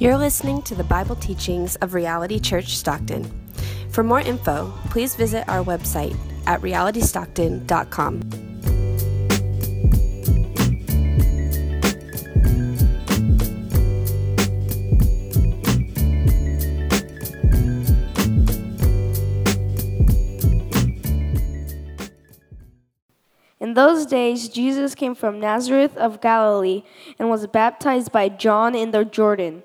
You're listening to the Bible teachings of Reality Church Stockton. For more info, please visit our website at realitystockton.com. In those days, Jesus came from Nazareth of Galilee and was baptized by John in the Jordan.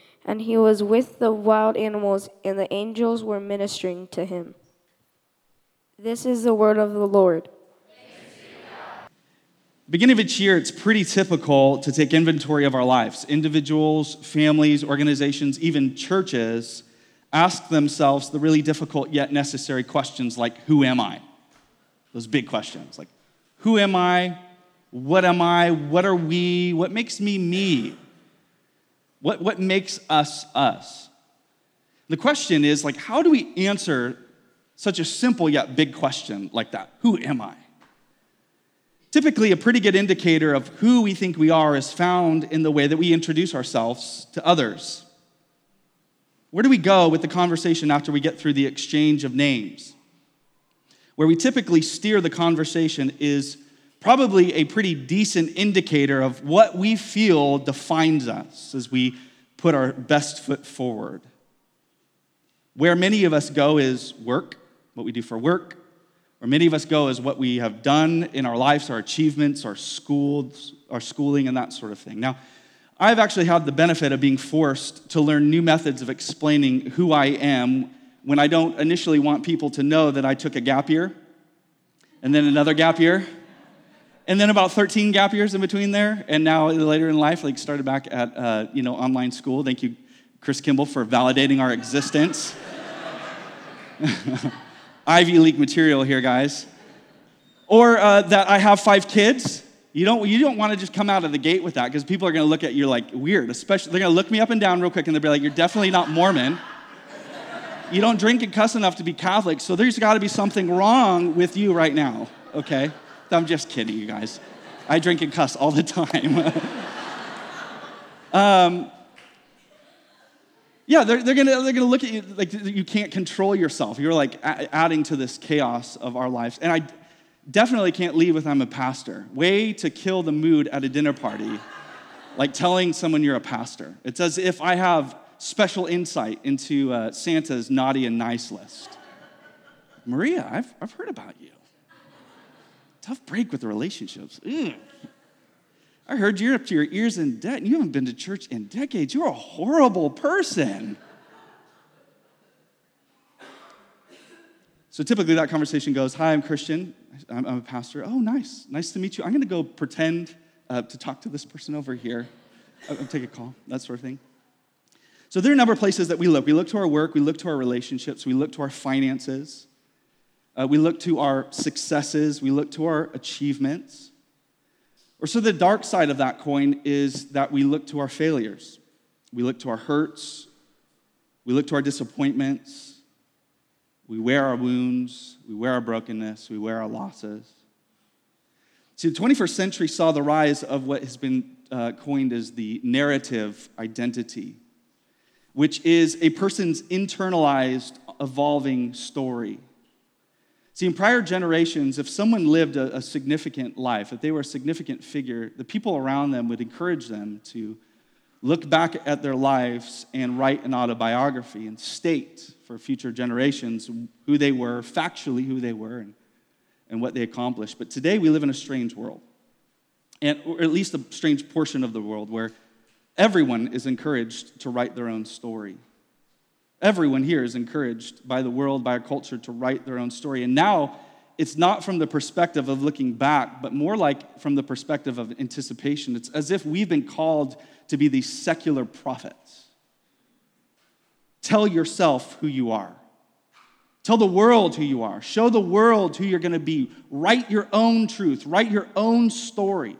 and he was with the wild animals, and the angels were ministering to him. This is the word of the Lord. Beginning of each year, it's pretty typical to take inventory of our lives. Individuals, families, organizations, even churches ask themselves the really difficult yet necessary questions like, Who am I? Those big questions like, who am I? What am I? What are we? What makes me me? What, what makes us us? The question is like, how do we answer such a simple yet big question like that? Who am I? Typically, a pretty good indicator of who we think we are is found in the way that we introduce ourselves to others. Where do we go with the conversation after we get through the exchange of names? where we typically steer the conversation is probably a pretty decent indicator of what we feel defines us as we put our best foot forward. Where many of us go is work, what we do for work. Where many of us go is what we have done in our lives, our achievements, our schools, our schooling, and that sort of thing. Now, I've actually had the benefit of being forced to learn new methods of explaining who I am when I don't initially want people to know that I took a gap year, and then another gap year, and then about 13 gap years in between there, and now later in life, like started back at uh, you know online school. Thank you, Chris Kimball, for validating our existence. Ivy League material here, guys. Or uh, that I have five kids. You don't, you don't want to just come out of the gate with that because people are going to look at you like weird. Especially, they're going to look me up and down real quick and they'll be like, "You're definitely not Mormon." You don't drink and cuss enough to be Catholic, so there's got to be something wrong with you right now, okay? I'm just kidding, you guys. I drink and cuss all the time. um, yeah, they're, they're, gonna, they're gonna look at you like you can't control yourself. You're like a- adding to this chaos of our lives. And I definitely can't leave with I'm a pastor. Way to kill the mood at a dinner party, like telling someone you're a pastor. It's as if I have special insight into uh, Santa's naughty and nice list. Maria, I've, I've heard about you. Tough break with the relationships. Ugh. I heard you're up to your ears in debt and you haven't been to church in decades. You're a horrible person. So typically that conversation goes Hi, I'm Christian. I'm, I'm a pastor. Oh, nice. Nice to meet you. I'm going to go pretend uh, to talk to this person over here. I'll, I'll take a call, that sort of thing. So there are a number of places that we look. We look to our work, we look to our relationships, we look to our finances, uh, we look to our successes, we look to our achievements. Or so the dark side of that coin is that we look to our failures. We look to our hurts, we look to our disappointments, we wear our wounds, we wear our brokenness, we wear our losses. See, the 21st century saw the rise of what has been uh, coined as the narrative identity which is a person's internalized, evolving story. See, in prior generations, if someone lived a, a, significant life, if they were a significant figure, the people around them would encourage them to look back at their lives and write an autobiography and state for future generations who they were, factually who they were, and, and what they accomplished. But today we live in a strange world, and, or at least a strange portion of the world where Everyone is encouraged to write their own story. Everyone here is encouraged by the world, by our culture, to write their own story. And now it's not from the perspective of looking back, but more like from the perspective of anticipation. It's as if we've been called to be these secular prophets. Tell yourself who you are. Tell the world who you are. Show the world who you're going to be. Write your own truth. Write your own story.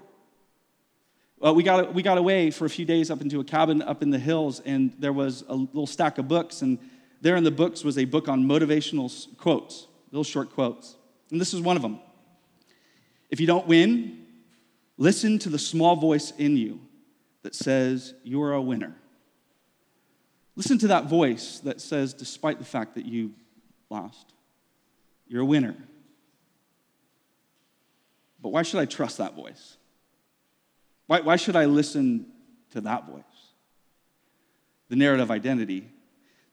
Well, we got, we got away for a few days up into a cabin up in the hills, and there was a little stack of books, and there in the books was a book on motivational quotes, little short quotes. And this is one of them. If you don't win, listen to the small voice in you that says, You're a winner. Listen to that voice that says, despite the fact that you lost, you're a winner. But why should I trust that voice? Why, why should I listen to that voice? The narrative identity.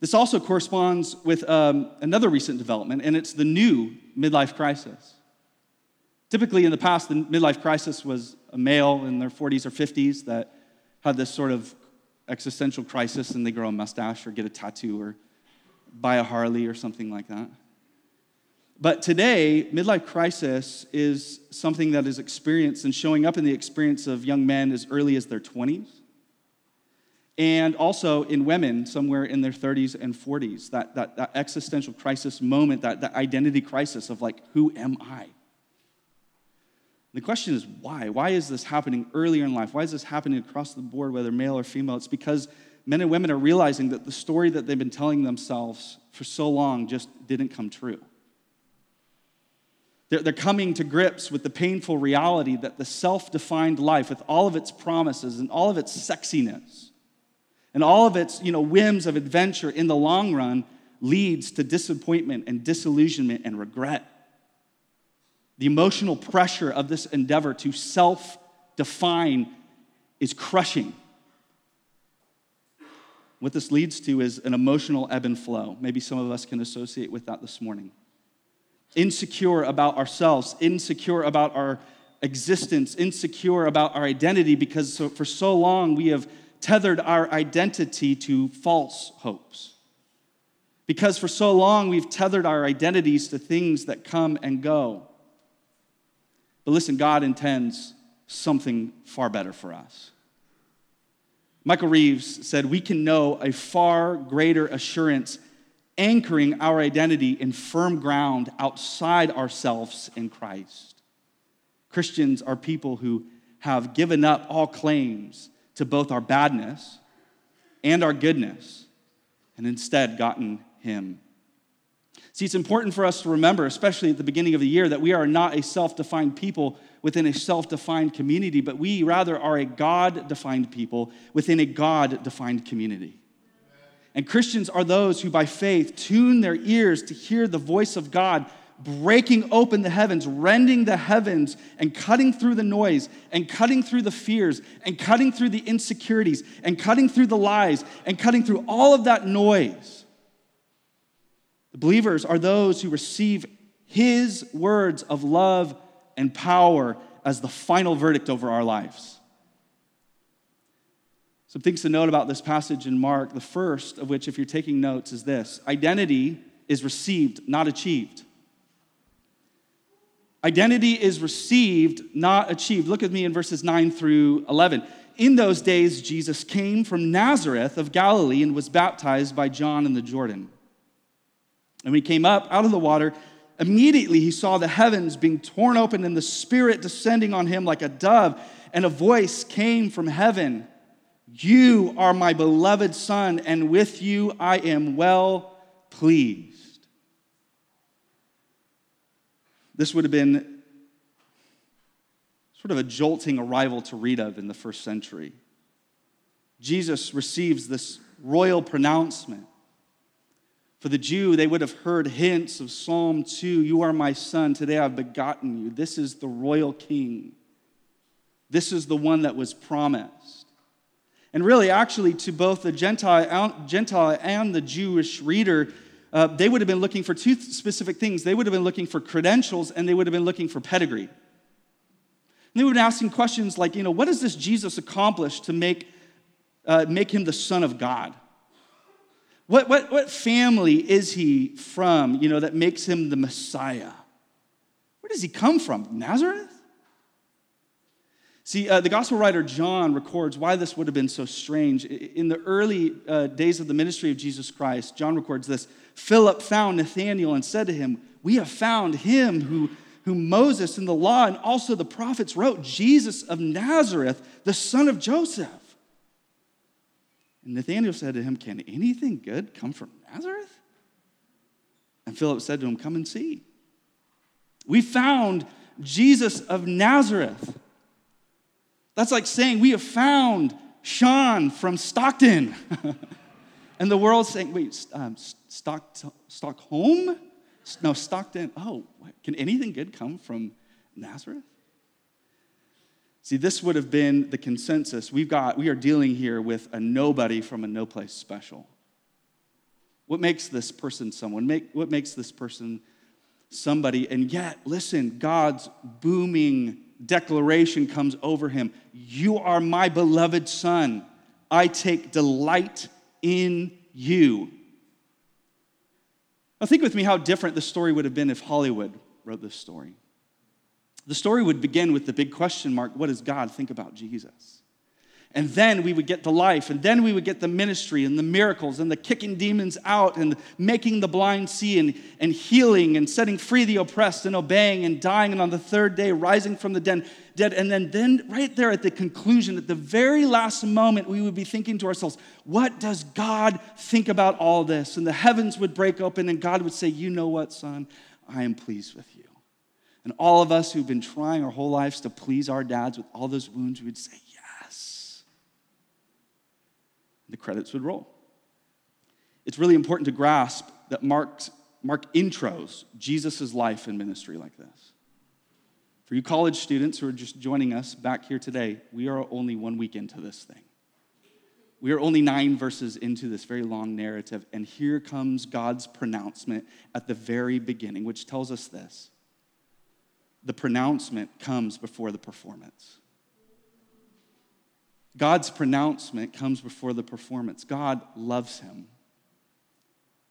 This also corresponds with um, another recent development, and it's the new midlife crisis. Typically, in the past, the midlife crisis was a male in their 40s or 50s that had this sort of existential crisis and they grow a mustache or get a tattoo or buy a Harley or something like that. But today, midlife crisis is something that is experienced and showing up in the experience of young men as early as their 20s. And also in women, somewhere in their 30s and 40s, that, that, that existential crisis moment, that, that identity crisis of like, who am I? The question is why? Why is this happening earlier in life? Why is this happening across the board, whether male or female? It's because men and women are realizing that the story that they've been telling themselves for so long just didn't come true. They're, coming to grips with the painful reality that the self defined life, with all of its promises and all of its sexiness and all of its you know, whims of adventure in the long run, leads to disappointment and disillusionment and regret. The emotional pressure of this endeavor to self define is crushing. What this leads to is an emotional ebb and flow. Maybe some of us can associate with that this morning. Insecure about ourselves, insecure about our existence, insecure about our identity, because for so long we have tethered our identity to false hopes. Because for so long we've tethered our identities to things that come and go. But listen, God intends something far better for us. Michael Reeves said, We can know a far greater assurance anchoring our identity in firm ground outside ourselves in Christ. Christians are people who have given up all claims to both our badness and our goodness and instead gotten Him. See, it's important for us to remember, especially at the beginning of the year, that we are not a self defined people within a self defined community, but we rather are a God defined people within a God defined community. And Christians are those who, by faith, tune their ears to hear the voice of God breaking open the heavens, rending the heavens, and cutting through the noise, and cutting through the fears, and cutting through the insecurities, and cutting through the lies, and cutting through all of that noise. The believers are those who receive His words of love and power as the final verdict over our lives. Some things to note about this passage in Mark. The first of which, if you're taking notes, is this identity is received, not achieved. Identity is received, not achieved. Look at me in verses 9 through 11. In those days, Jesus came from Nazareth of Galilee and was baptized by John in the Jordan. And when he came up out of the water, Immediately he saw the heavens being torn open and the Spirit descending on him like a dove, and a voice came from heaven You are my beloved Son, and with you I am well pleased. This would have been sort of a jolting arrival to read of in the first century. Jesus receives this royal pronouncement for the Jew, they would have heard hints of Psalm 2 You are my son, today I've begotten you. This is the royal king. This is the one that was promised. And really, actually, to both the Gentile, and the Jewish reader, uh, they would have been looking for two specific things. They would have been looking for credentials and they would have been looking for pedigree. And they would have been asking questions like, you know, what does this Jesus accomplish to make, uh, make him the Son of God? What, what, what family is he from, you know, that makes him the Messiah? Where does he come from? Nazareth? See, uh, the gospel writer John records why this would have been so strange. In the early uh, days of the ministry of Jesus Christ, John records this Philip found Nathanael and said to him, We have found him who, whom Moses in the law and also the prophets wrote, Jesus of Nazareth, the son of Joseph. And Nathanael said to him, Can anything good come from Nazareth? And Philip said to him, Come and see. We found Jesus of Nazareth. That's like saying, We have found Sean from Stockton. and the world's saying, Wait, um, Stock, Stockholm? No, Stockton. Oh, can anything good come from Nazareth? See, this would have been the consensus. We've got, we are dealing here with a nobody from a no place special. What makes this person someone? Make, what makes this person somebody? And yet, listen, God's booming declaration comes over him You are my beloved son. I take delight in you. Now, think with me how different the story would have been if Hollywood wrote this story. The story would begin with the big question mark what does God think about Jesus? And then we would get the life, and then we would get the ministry and the miracles and the kicking demons out and making the blind see and, and healing and setting free the oppressed and obeying and dying and on the third day rising from the dead. dead. And then, then, right there at the conclusion, at the very last moment, we would be thinking to ourselves, what does God think about all this? And the heavens would break open, and God would say, You know what, son? I am pleased with you. And all of us who've been trying our whole lives to please our dads with all those wounds, we would say, the credits would roll. It's really important to grasp that Mark's, Mark intros Jesus' life and ministry like this. For you college students who are just joining us back here today, we are only one week into this thing. We are only nine verses into this very long narrative, and here comes God's pronouncement at the very beginning, which tells us this the pronouncement comes before the performance. God's pronouncement comes before the performance. God loves him.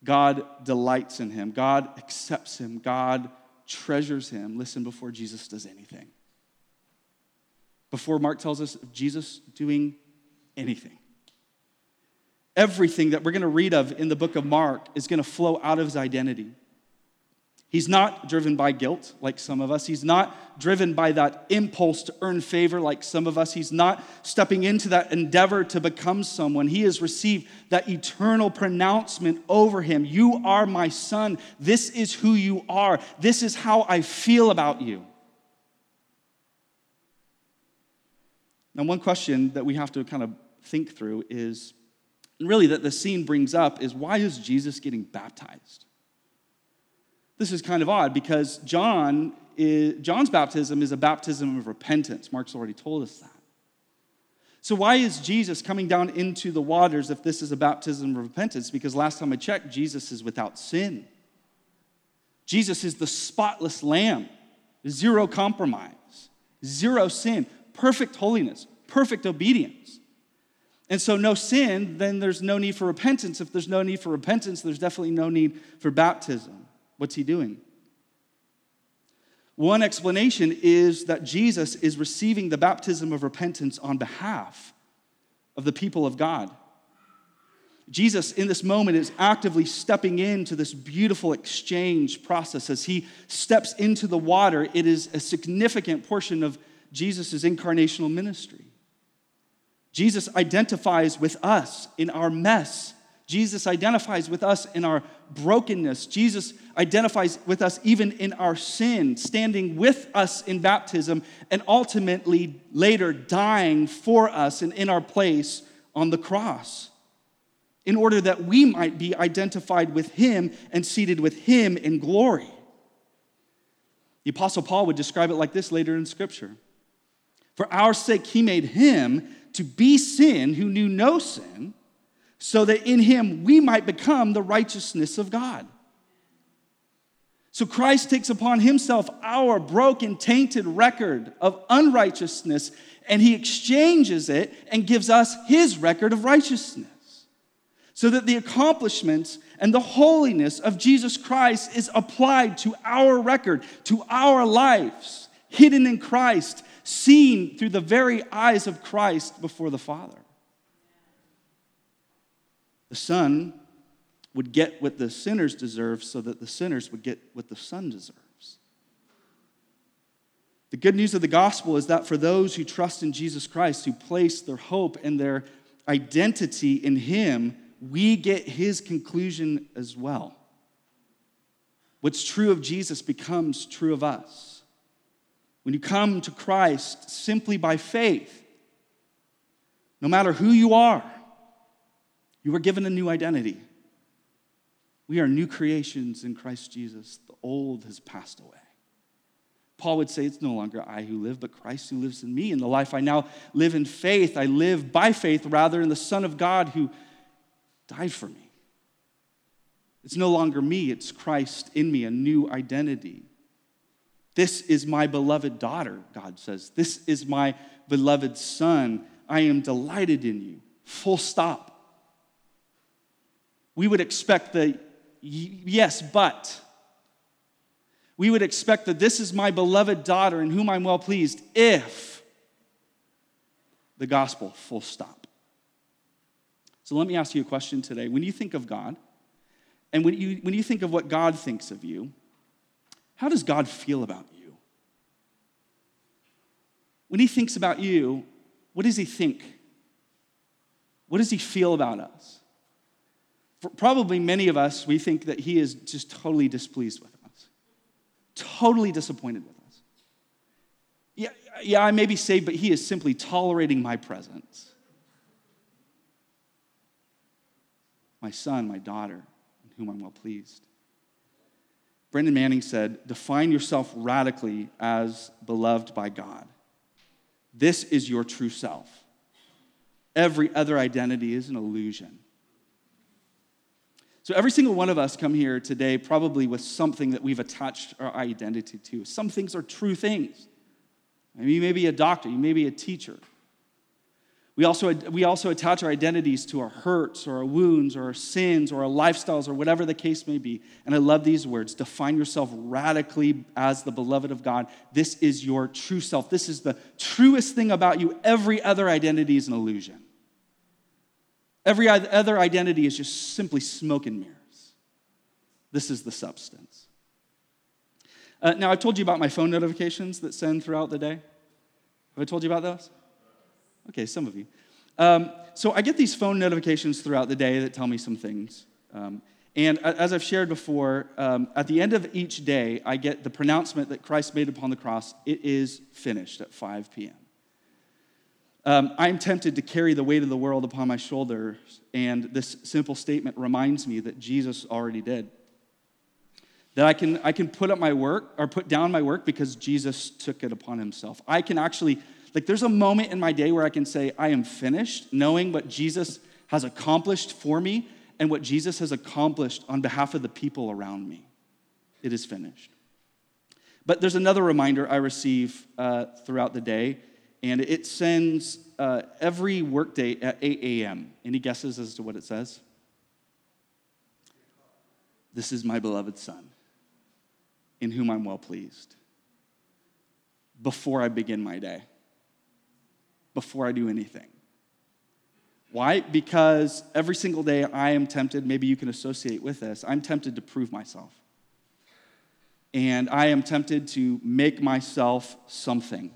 God delights in him. God accepts him. God treasures him. Listen before Jesus does anything. Before Mark tells us of Jesus doing anything. Everything that we're going to read of in the book of Mark is going to flow out of his identity. He's not driven by guilt like some of us. He's not driven by that impulse to earn favor like some of us. He's not stepping into that endeavor to become someone. He has received that eternal pronouncement over him You are my son. This is who you are. This is how I feel about you. Now, one question that we have to kind of think through is really that the scene brings up is why is Jesus getting baptized? This is kind of odd because John is, John's baptism is a baptism of repentance. Mark's already told us that. So, why is Jesus coming down into the waters if this is a baptism of repentance? Because last time I checked, Jesus is without sin. Jesus is the spotless lamb, zero compromise, zero sin, perfect holiness, perfect obedience. And so, no sin, then there's no need for repentance. If there's no need for repentance, there's definitely no need for baptism. What's he doing? One explanation is that Jesus is receiving the baptism of repentance on behalf of the people of God. Jesus, in this moment, is actively stepping into this beautiful exchange process. As he steps into the water, it is a significant portion of Jesus' incarnational ministry. Jesus identifies with us in our mess Jesus identifies with us in our brokenness. Jesus identifies with us even in our sin, standing with us in baptism, and ultimately later dying for us and in our place on the cross, in order that we might be identified with him and seated with him in glory. The Apostle Paul would describe it like this later in Scripture For our sake, he made him to be sin who knew no sin so that in him we might become the righteousness of God. So Christ takes upon himself our broken, tainted record of unrighteousness and he exchanges it and gives us his record of righteousness. So that the accomplishments and the holiness of Jesus Christ is applied to our record, to our lives, hidden in Christ, seen through the very eyes of Christ before the Father. The Son would get what the sinners deserve so that the sinners would get what the Son deserves. The good news of the gospel is that for those who trust in Jesus Christ, who place their hope and their identity in Him, we get His conclusion as well. What's true of Jesus becomes true of us. When you come to Christ simply by faith, no matter who you are, you were given a new identity. We are new creations in Christ Jesus. The old has passed away. Paul would say, It's no longer I who live, but Christ who lives in me. In the life I now live in faith, I live by faith rather in the Son of God who died for me. It's no longer me, it's Christ in me, a new identity. This is my beloved daughter, God says. This is my beloved son. I am delighted in you. Full stop. We would expect the yes, but. We would expect that this is my beloved daughter in whom I'm well pleased if the gospel, full stop. So let me ask you a question today. When you think of God, and when you, when you think of what God thinks of you, how does God feel about you? When he thinks about you, what does he think? What does he feel about us? For probably many of us, we think that he is just totally displeased with us, totally disappointed with us. Yeah, yeah, I may be saved, but he is simply tolerating my presence. My son, my daughter in whom I'm well pleased. Brennan Manning said, Define yourself radically as beloved by God. This is your true self. Every other identity is an illusion. So, every single one of us come here today probably with something that we've attached our identity to. Some things are true things. Mean, you may be a doctor, you may be a teacher, we also, we also attach our identities to our hurts or our wounds or our sins or our lifestyles or whatever the case may be. And I love these words define yourself radically as the beloved of God. This is your true self. This is the truest thing about you. Every other identity is an illusion. Every other identity is just simply smoke and mirrors. This is the substance. Uh, now, I've told you about my phone notifications that send throughout the day. Have I told you about those? Okay, some of you. Um, so I get these phone notifications throughout the day that tell me some things. Um, and as I've shared before, um, at the end of each day, I get the pronouncement that Christ made upon the cross it is finished at 5 p.m. Um, I'm tempted to carry the weight of the world upon my shoulders, and this simple statement reminds me that Jesus already did. That I can, I can put up my work or put down my work because Jesus took it upon himself. I can actually like, there's a moment in my day where I can say, I am finished, knowing what Jesus has accomplished for me and what Jesus has accomplished on behalf of the people around me. It is finished. But there's another reminder I receive uh, throughout the day, and it sends uh, every workday at 8 a.m. Any guesses as to what it says? This is my beloved Son, in whom I'm well pleased, before I begin my day before I do anything. Why? Because every single day I am tempted, maybe you can associate with this, I'm tempted to prove myself. And I am tempted to make myself something,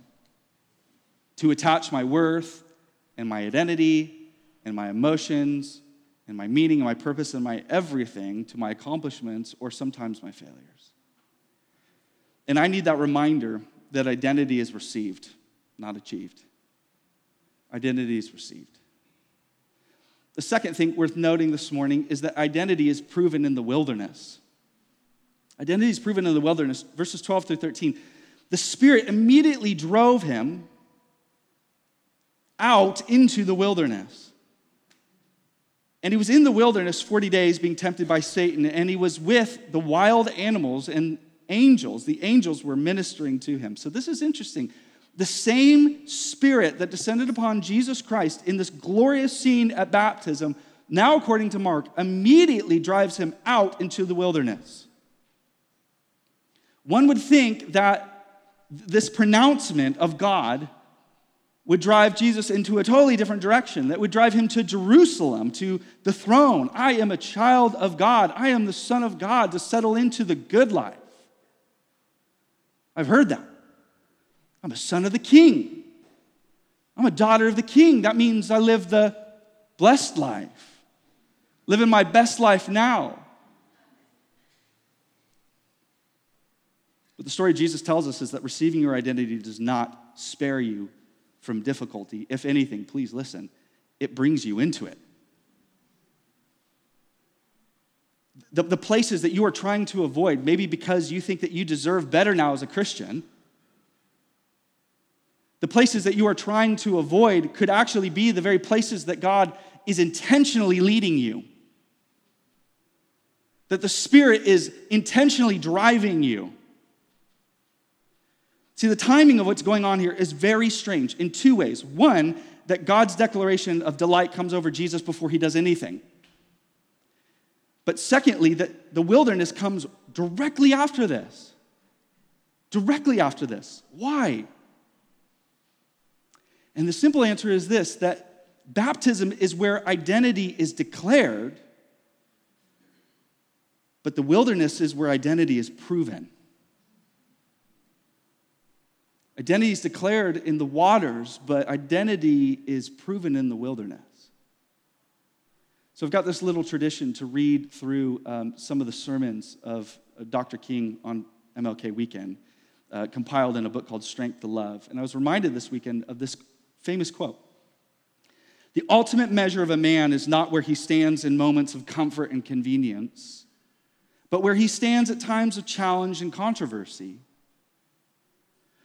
to attach my worth and my identity and my emotions and my meaning and my purpose and my everything to my accomplishments or sometimes my failures. And I need that reminder that identity is received, not achieved identity is received. The second thing worth noting this morning is that identity is proven in the wilderness. Identity is proven in the wilderness, verses 12 through 13. The Spirit immediately drove him out into the wilderness. And he was in the wilderness 40 days being tempted by Satan, and he was with the wild animals and angels. The angels were ministering to him. So this is interesting. The same spirit that descended upon Jesus Christ in this glorious scene at baptism, now according to Mark, immediately drives him out into the wilderness. One would think that this pronouncement of God would drive Jesus into a totally different direction, that would drive him to Jerusalem, to the throne. I am a child of God. I am the Son of God to settle into the good life. I've heard that. I'm a son of the king. I'm a daughter of the king. That means I live the blessed life, living my best life now. But the story Jesus tells us is that receiving your identity does not spare you from difficulty. If anything, please listen, it brings you into it. The, the places that you are trying to avoid, maybe because you think that you deserve better now as a Christian, the places that you are trying to avoid could actually be the very places that God is intentionally leading you. That the Spirit is intentionally driving you. See, the timing of what's going on here is very strange in two ways. One, that God's declaration of delight comes over Jesus before he does anything. But secondly, that the wilderness comes directly after this. Directly after this. Why? And the simple answer is this that baptism is where identity is declared, but the wilderness is where identity is proven. Identity is declared in the waters, but identity is proven in the wilderness. So I've got this little tradition to read through um, some of the sermons of uh, Dr. King on MLK weekend, uh, compiled in a book called Strength to Love. And I was reminded this weekend of this famous quote The ultimate measure of a man is not where he stands in moments of comfort and convenience, but where he stands at times of challenge and controversy.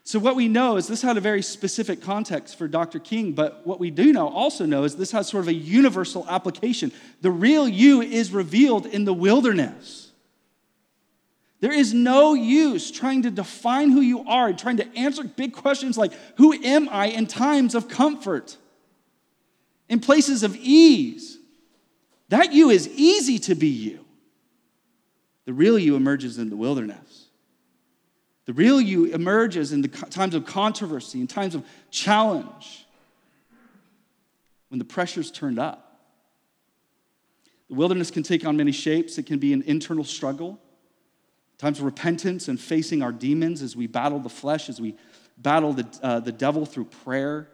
So, what we know is this had a very specific context for Dr. King, but what we do know, also know, is this has sort of a universal application. The real you is revealed in the wilderness. There is no use trying to define who you are, and trying to answer big questions like, Who am I in times of comfort, in places of ease? That you is easy to be you. The real you emerges in the wilderness. The real you emerges in the times of controversy, in times of challenge, when the pressure's turned up. The wilderness can take on many shapes. It can be an internal struggle, times of repentance and facing our demons as we battle the flesh, as we battle the, uh, the devil through prayer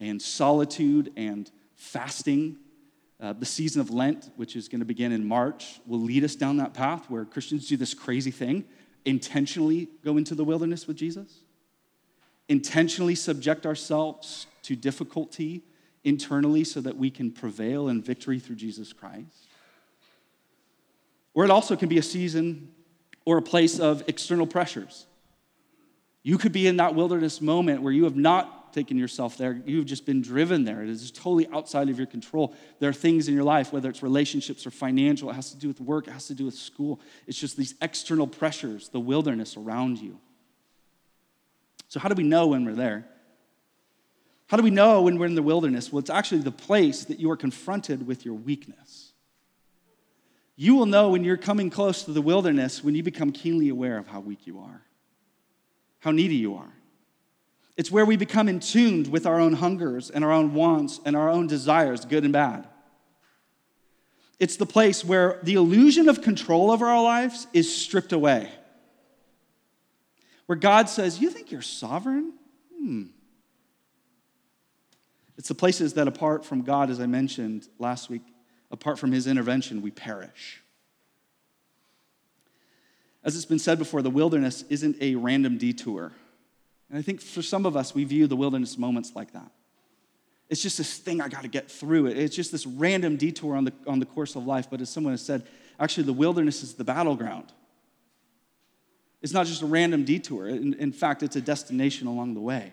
and solitude and fasting. Uh, the season of Lent, which is going to begin in March, will lead us down that path where Christians do this crazy thing intentionally go into the wilderness with Jesus, intentionally subject ourselves to difficulty internally so that we can prevail in victory through Jesus Christ. Or it also can be a season or a place of external pressures. You could be in that wilderness moment where you have not taken yourself there. You've just been driven there. It is totally outside of your control. There are things in your life, whether it's relationships or financial, it has to do with work, it has to do with school. It's just these external pressures, the wilderness around you. So, how do we know when we're there? How do we know when we're in the wilderness? Well, it's actually the place that you are confronted with your weakness. You will know when you're coming close to the wilderness when you become keenly aware of how weak you are, how needy you are. It's where we become in tuned with our own hungers and our own wants and our own desires, good and bad. It's the place where the illusion of control over our lives is stripped away. Where God says, You think you're sovereign? Hmm. It's the places that, apart from God, as I mentioned last week, apart from his intervention, we perish. As it's been said before, the wilderness isn't a random detour. And I think for some of us, we view the wilderness moments like that. It's just this thing I got to get through it. It's just this random detour on the, on the course of life. But as someone has said, actually, the wilderness is the battleground. It's not just a random detour. In, in fact, it's a destination along the way.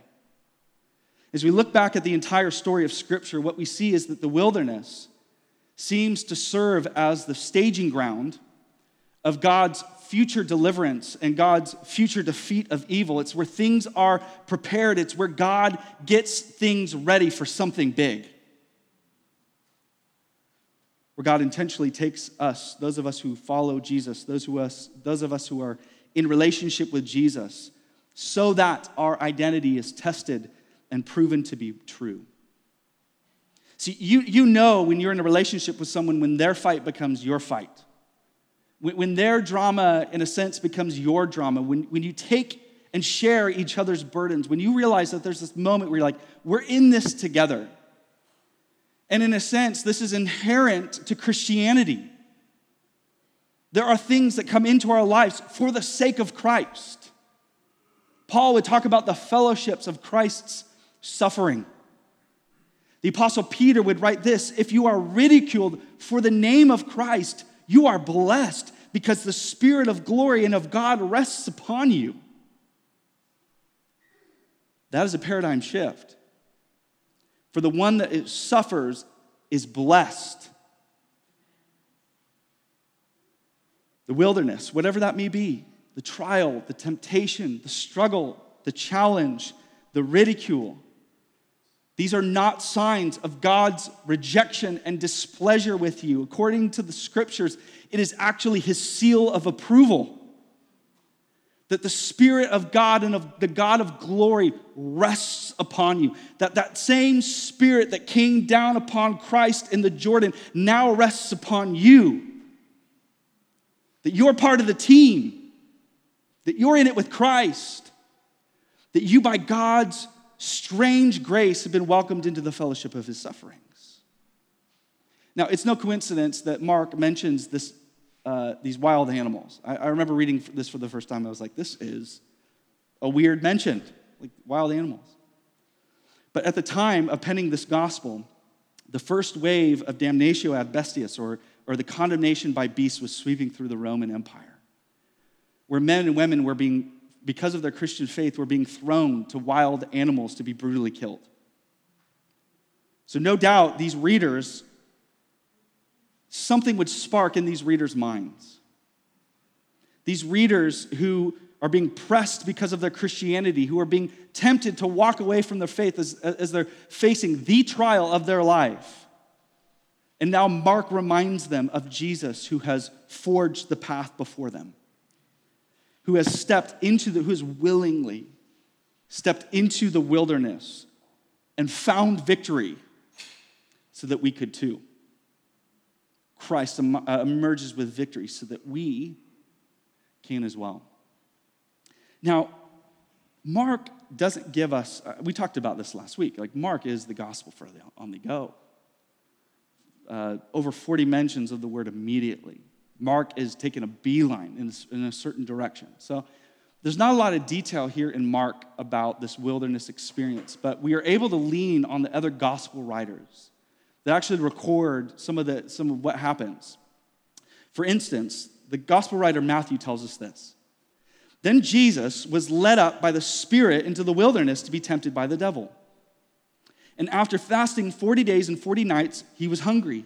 As we look back at the entire story of Scripture, what we see is that the wilderness seems to serve as the staging ground of God's future deliverance and God's future defeat of evil. It's where things are prepared, it's where God gets things ready for something big. Where God intentionally takes us, those of us who follow Jesus, those, who us, those of us who are in relationship with Jesus, so that our identity is tested and proven to be true. See, you, you know when you're in a relationship with someone when their fight becomes your fight. When, their drama, in a sense, becomes your drama. When, when you take and share each other's burdens. When you realize that there's this moment where you're like, we're in this together. And in a sense, this is inherent to Christianity. There are things that come into our lives for the sake of Christ. Paul would talk about the fellowships of Christ's suffering. The Apostle Peter would write this If you are ridiculed for the name of Christ, you are blessed because the Spirit of glory and of God rests upon you. That is a paradigm shift. For the one that suffers is blessed. The wilderness, whatever that may be, the trial, the temptation, the struggle, the challenge, the ridicule, these are not signs of God's rejection and displeasure with you. According to the scriptures, it is actually his seal of approval that the Spirit of God and of the God of glory rests upon you. That that same Spirit that came down upon Christ in the Jordan now rests upon you. That you're part of the team, that you're in it with Christ, that you, by God's strange grace, have been welcomed into the fellowship of his sufferings. Now, it's no coincidence that Mark mentions this uh, these wild animals. I, I, remember reading this for the first time. I was like, this is a weird mention, like wild animals. But at the time of penning this gospel, the first wave of damnatio ad bestias, or, or the condemnation by beasts, was sweeping through the Roman Empire, where men and women were being, because of their Christian faith, were being thrown to wild animals to be brutally killed. So, no doubt, these readers something would spark in these readers' minds. These readers who are being pressed because of their Christianity, who are being tempted to walk away from their faith as, as they're facing the trial of their life. And now Mark reminds them of Jesus who has forged the path before them, who has stepped into the, who has willingly stepped into the wilderness and found victory so that we could too. Christ uh, emerges with victory so that we can as well. Now, Mark doesn't give us, uh, we talked about this last week. Like, Mark is the gospel for the on the go. Uh, over 40 mentions of the word immediately. Mark is taking a beeline in in a certain direction. So, there's not a lot of detail here in Mark about this wilderness experience, but we are able to lean on the other gospel writers that actually record some of, the, some of what happens. For instance, the gospel writer Matthew tells us this. Then Jesus was led up by the Spirit into the wilderness to be tempted by the devil. And after fasting 40 days and 40 nights, he was hungry.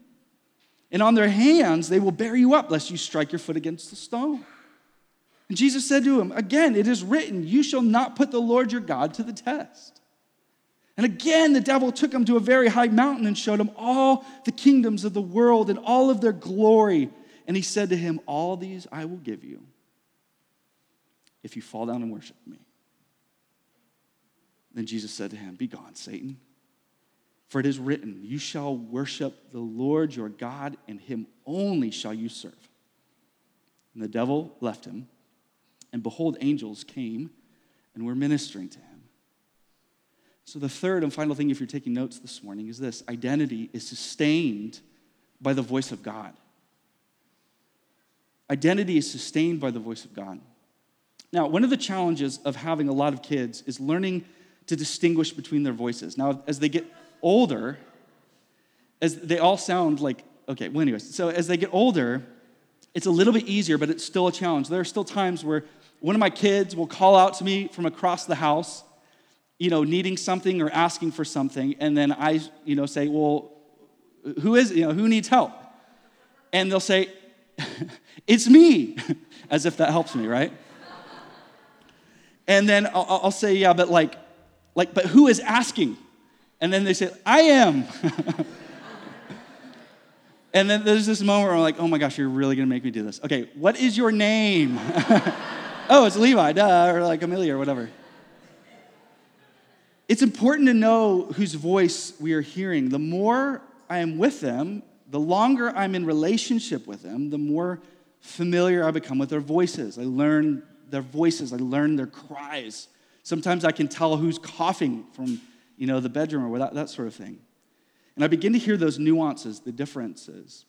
And on their hands they will bear you up, lest you strike your foot against the stone. And Jesus said to him, Again, it is written, You shall not put the Lord your God to the test. And again, the devil took him to a very high mountain and showed him all the kingdoms of the world and all of their glory. And he said to him, All these I will give you if you fall down and worship me. Then Jesus said to him, Be gone, Satan. For it is written, You shall worship the Lord your God, and him only shall you serve. And the devil left him, and behold, angels came and were ministering to him. So, the third and final thing, if you're taking notes this morning, is this identity is sustained by the voice of God. Identity is sustained by the voice of God. Now, one of the challenges of having a lot of kids is learning to distinguish between their voices. Now, as they get older, as they all sound like, okay, well, anyways, so as they get older, it's a little bit easier, but it's still a challenge. There are still times where one of my kids will call out to me from across the house you know, needing something or asking for something, and then I, you know, say, well, who is, you know, who needs help? And they'll say, it's me, as if that helps me, right? And then I'll, I'll say, yeah, but like, like, but who is asking? And then they say, I am. and then there's this moment where I'm like, oh my gosh, you're really gonna make me do this. Okay, what is your name? oh, it's Levi, duh, or like Amelia or whatever. It's important to know whose voice we are hearing. The more I am with them, the longer I'm in relationship with them, the more familiar I become with their voices. I learn their voices, I learn their cries. Sometimes I can tell who's coughing from you know, the bedroom or that, that sort of thing. And I begin to hear those nuances, the differences,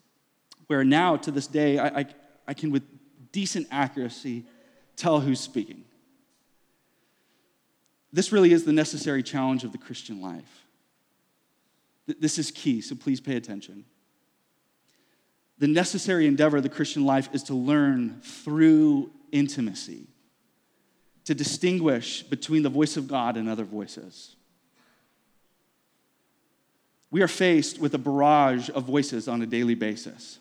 where now to this day I, I, I can with decent accuracy tell who's speaking. This really is the necessary challenge of the Christian life. This is key, so please pay attention. The necessary endeavor of the Christian life is to learn through intimacy, to distinguish between the voice of God and other voices. We are faced with a barrage of voices on a daily basis.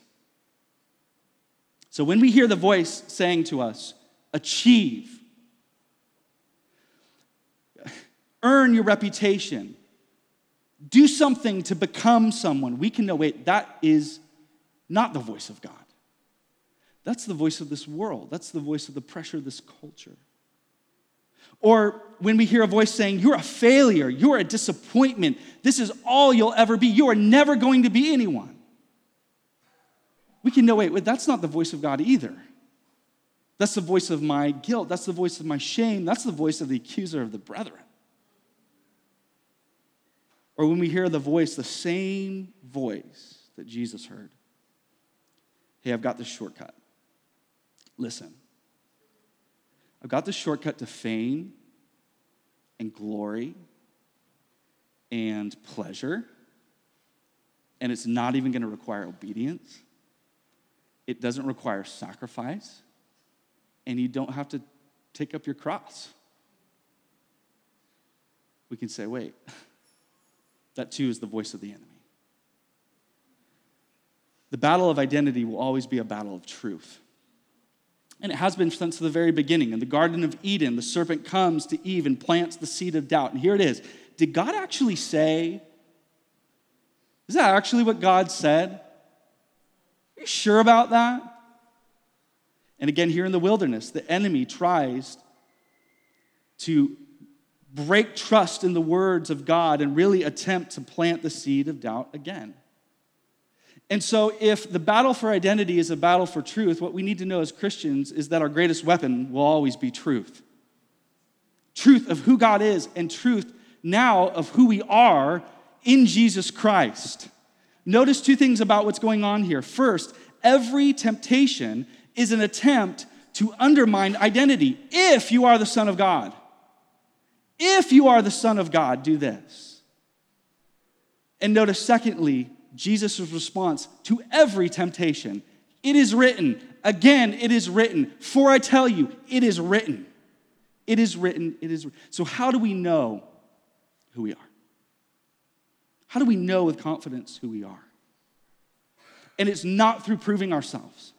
So when we hear the voice saying to us, achieve, earn your reputation, do something to become someone, we can know wait, that is not the voice of God. That's the voice of this world. That's the voice of the pressure of this culture. Or when we hear a voice saying, You're a failure, you're a disappointment, this is all you'll ever be, you are never going to be anyone. We can know, wait, wait, that's not the voice of God either. That's the voice of my guilt, that's the voice of my shame, that's the voice of the accuser of the brethren. Or when we hear the voice, the same voice that Jesus heard hey, I've got this shortcut. Listen, I've got the shortcut to fame and glory and pleasure, and it's not even going to require obedience. It doesn't require sacrifice, and you don't have to take up your cross. We can say, wait. That too is the voice of the enemy. The battle of identity will always be a battle of truth. And it has been since the very beginning. In the Garden of Eden, the serpent comes to Eve and plants the seed of doubt. And here it is. Did God actually say? Is that actually what God said? Are you sure about that? And again, here in the wilderness, the enemy tries to break trust in the words of God and really attempt to plant the seed of doubt again. And so, if the battle for identity is a battle for truth, what we need to know as Christians is that our greatest weapon will always be truth truth of who God is, and truth now of who we are in Jesus Christ. Notice two things about what's going on here. First, every temptation is an attempt to undermine identity if you are the Son of God. If you are the Son of God, do this. And notice, secondly, Jesus' response to every temptation it is written. Again, it is written. For I tell you, it is written. It is written. It is. written. So, how do we know who we are? How do we know with confidence who we are? And it's not through proving ourselves.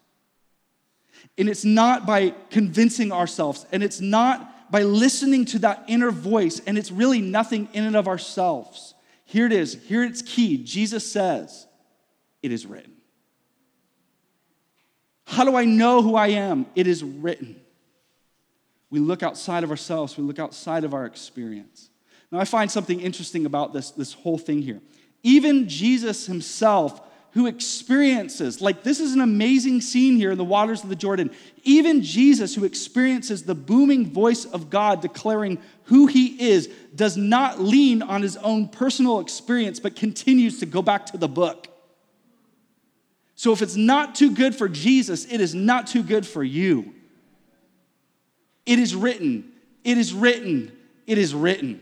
And it's not by convincing ourselves. And it's not by listening to that inner voice, and it's really nothing in and of ourselves. Here it is. Here it's key. Jesus says, It is written. How do I know who I am? It is written. We look outside of ourselves, we look outside of our experience. Now, I find something interesting about this, this whole thing here. Even Jesus himself who experiences, like this is an amazing scene here in the waters of the Jordan. Even Jesus, who experiences the booming voice of God declaring who he is, does not lean on his own personal experience, but continues to go back to the book. So if it's not too good for Jesus, it is not too good for you. It is written, it is written, it is written.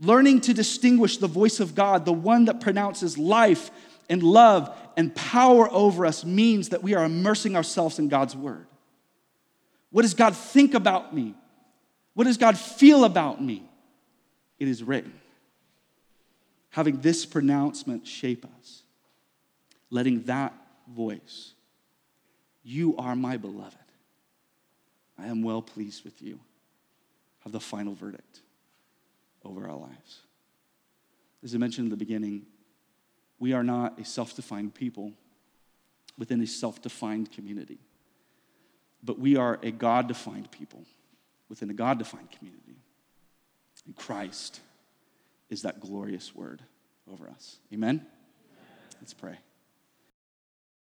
Learning to distinguish the voice of God, the one that pronounces life and love and power over us means that we are immersing ourselves in God's word. What does God think about me? What does God feel about me? it is written. Having this pronouncement shape us, letting that voice, you are my beloved. I am well pleased with you, have the final verdict over our lives. As I mentioned in the beginning, we are not a self defined people within a self defined community, but we are a God defined people within a God defined community. And Christ is that glorious word over us. Amen? Let's pray.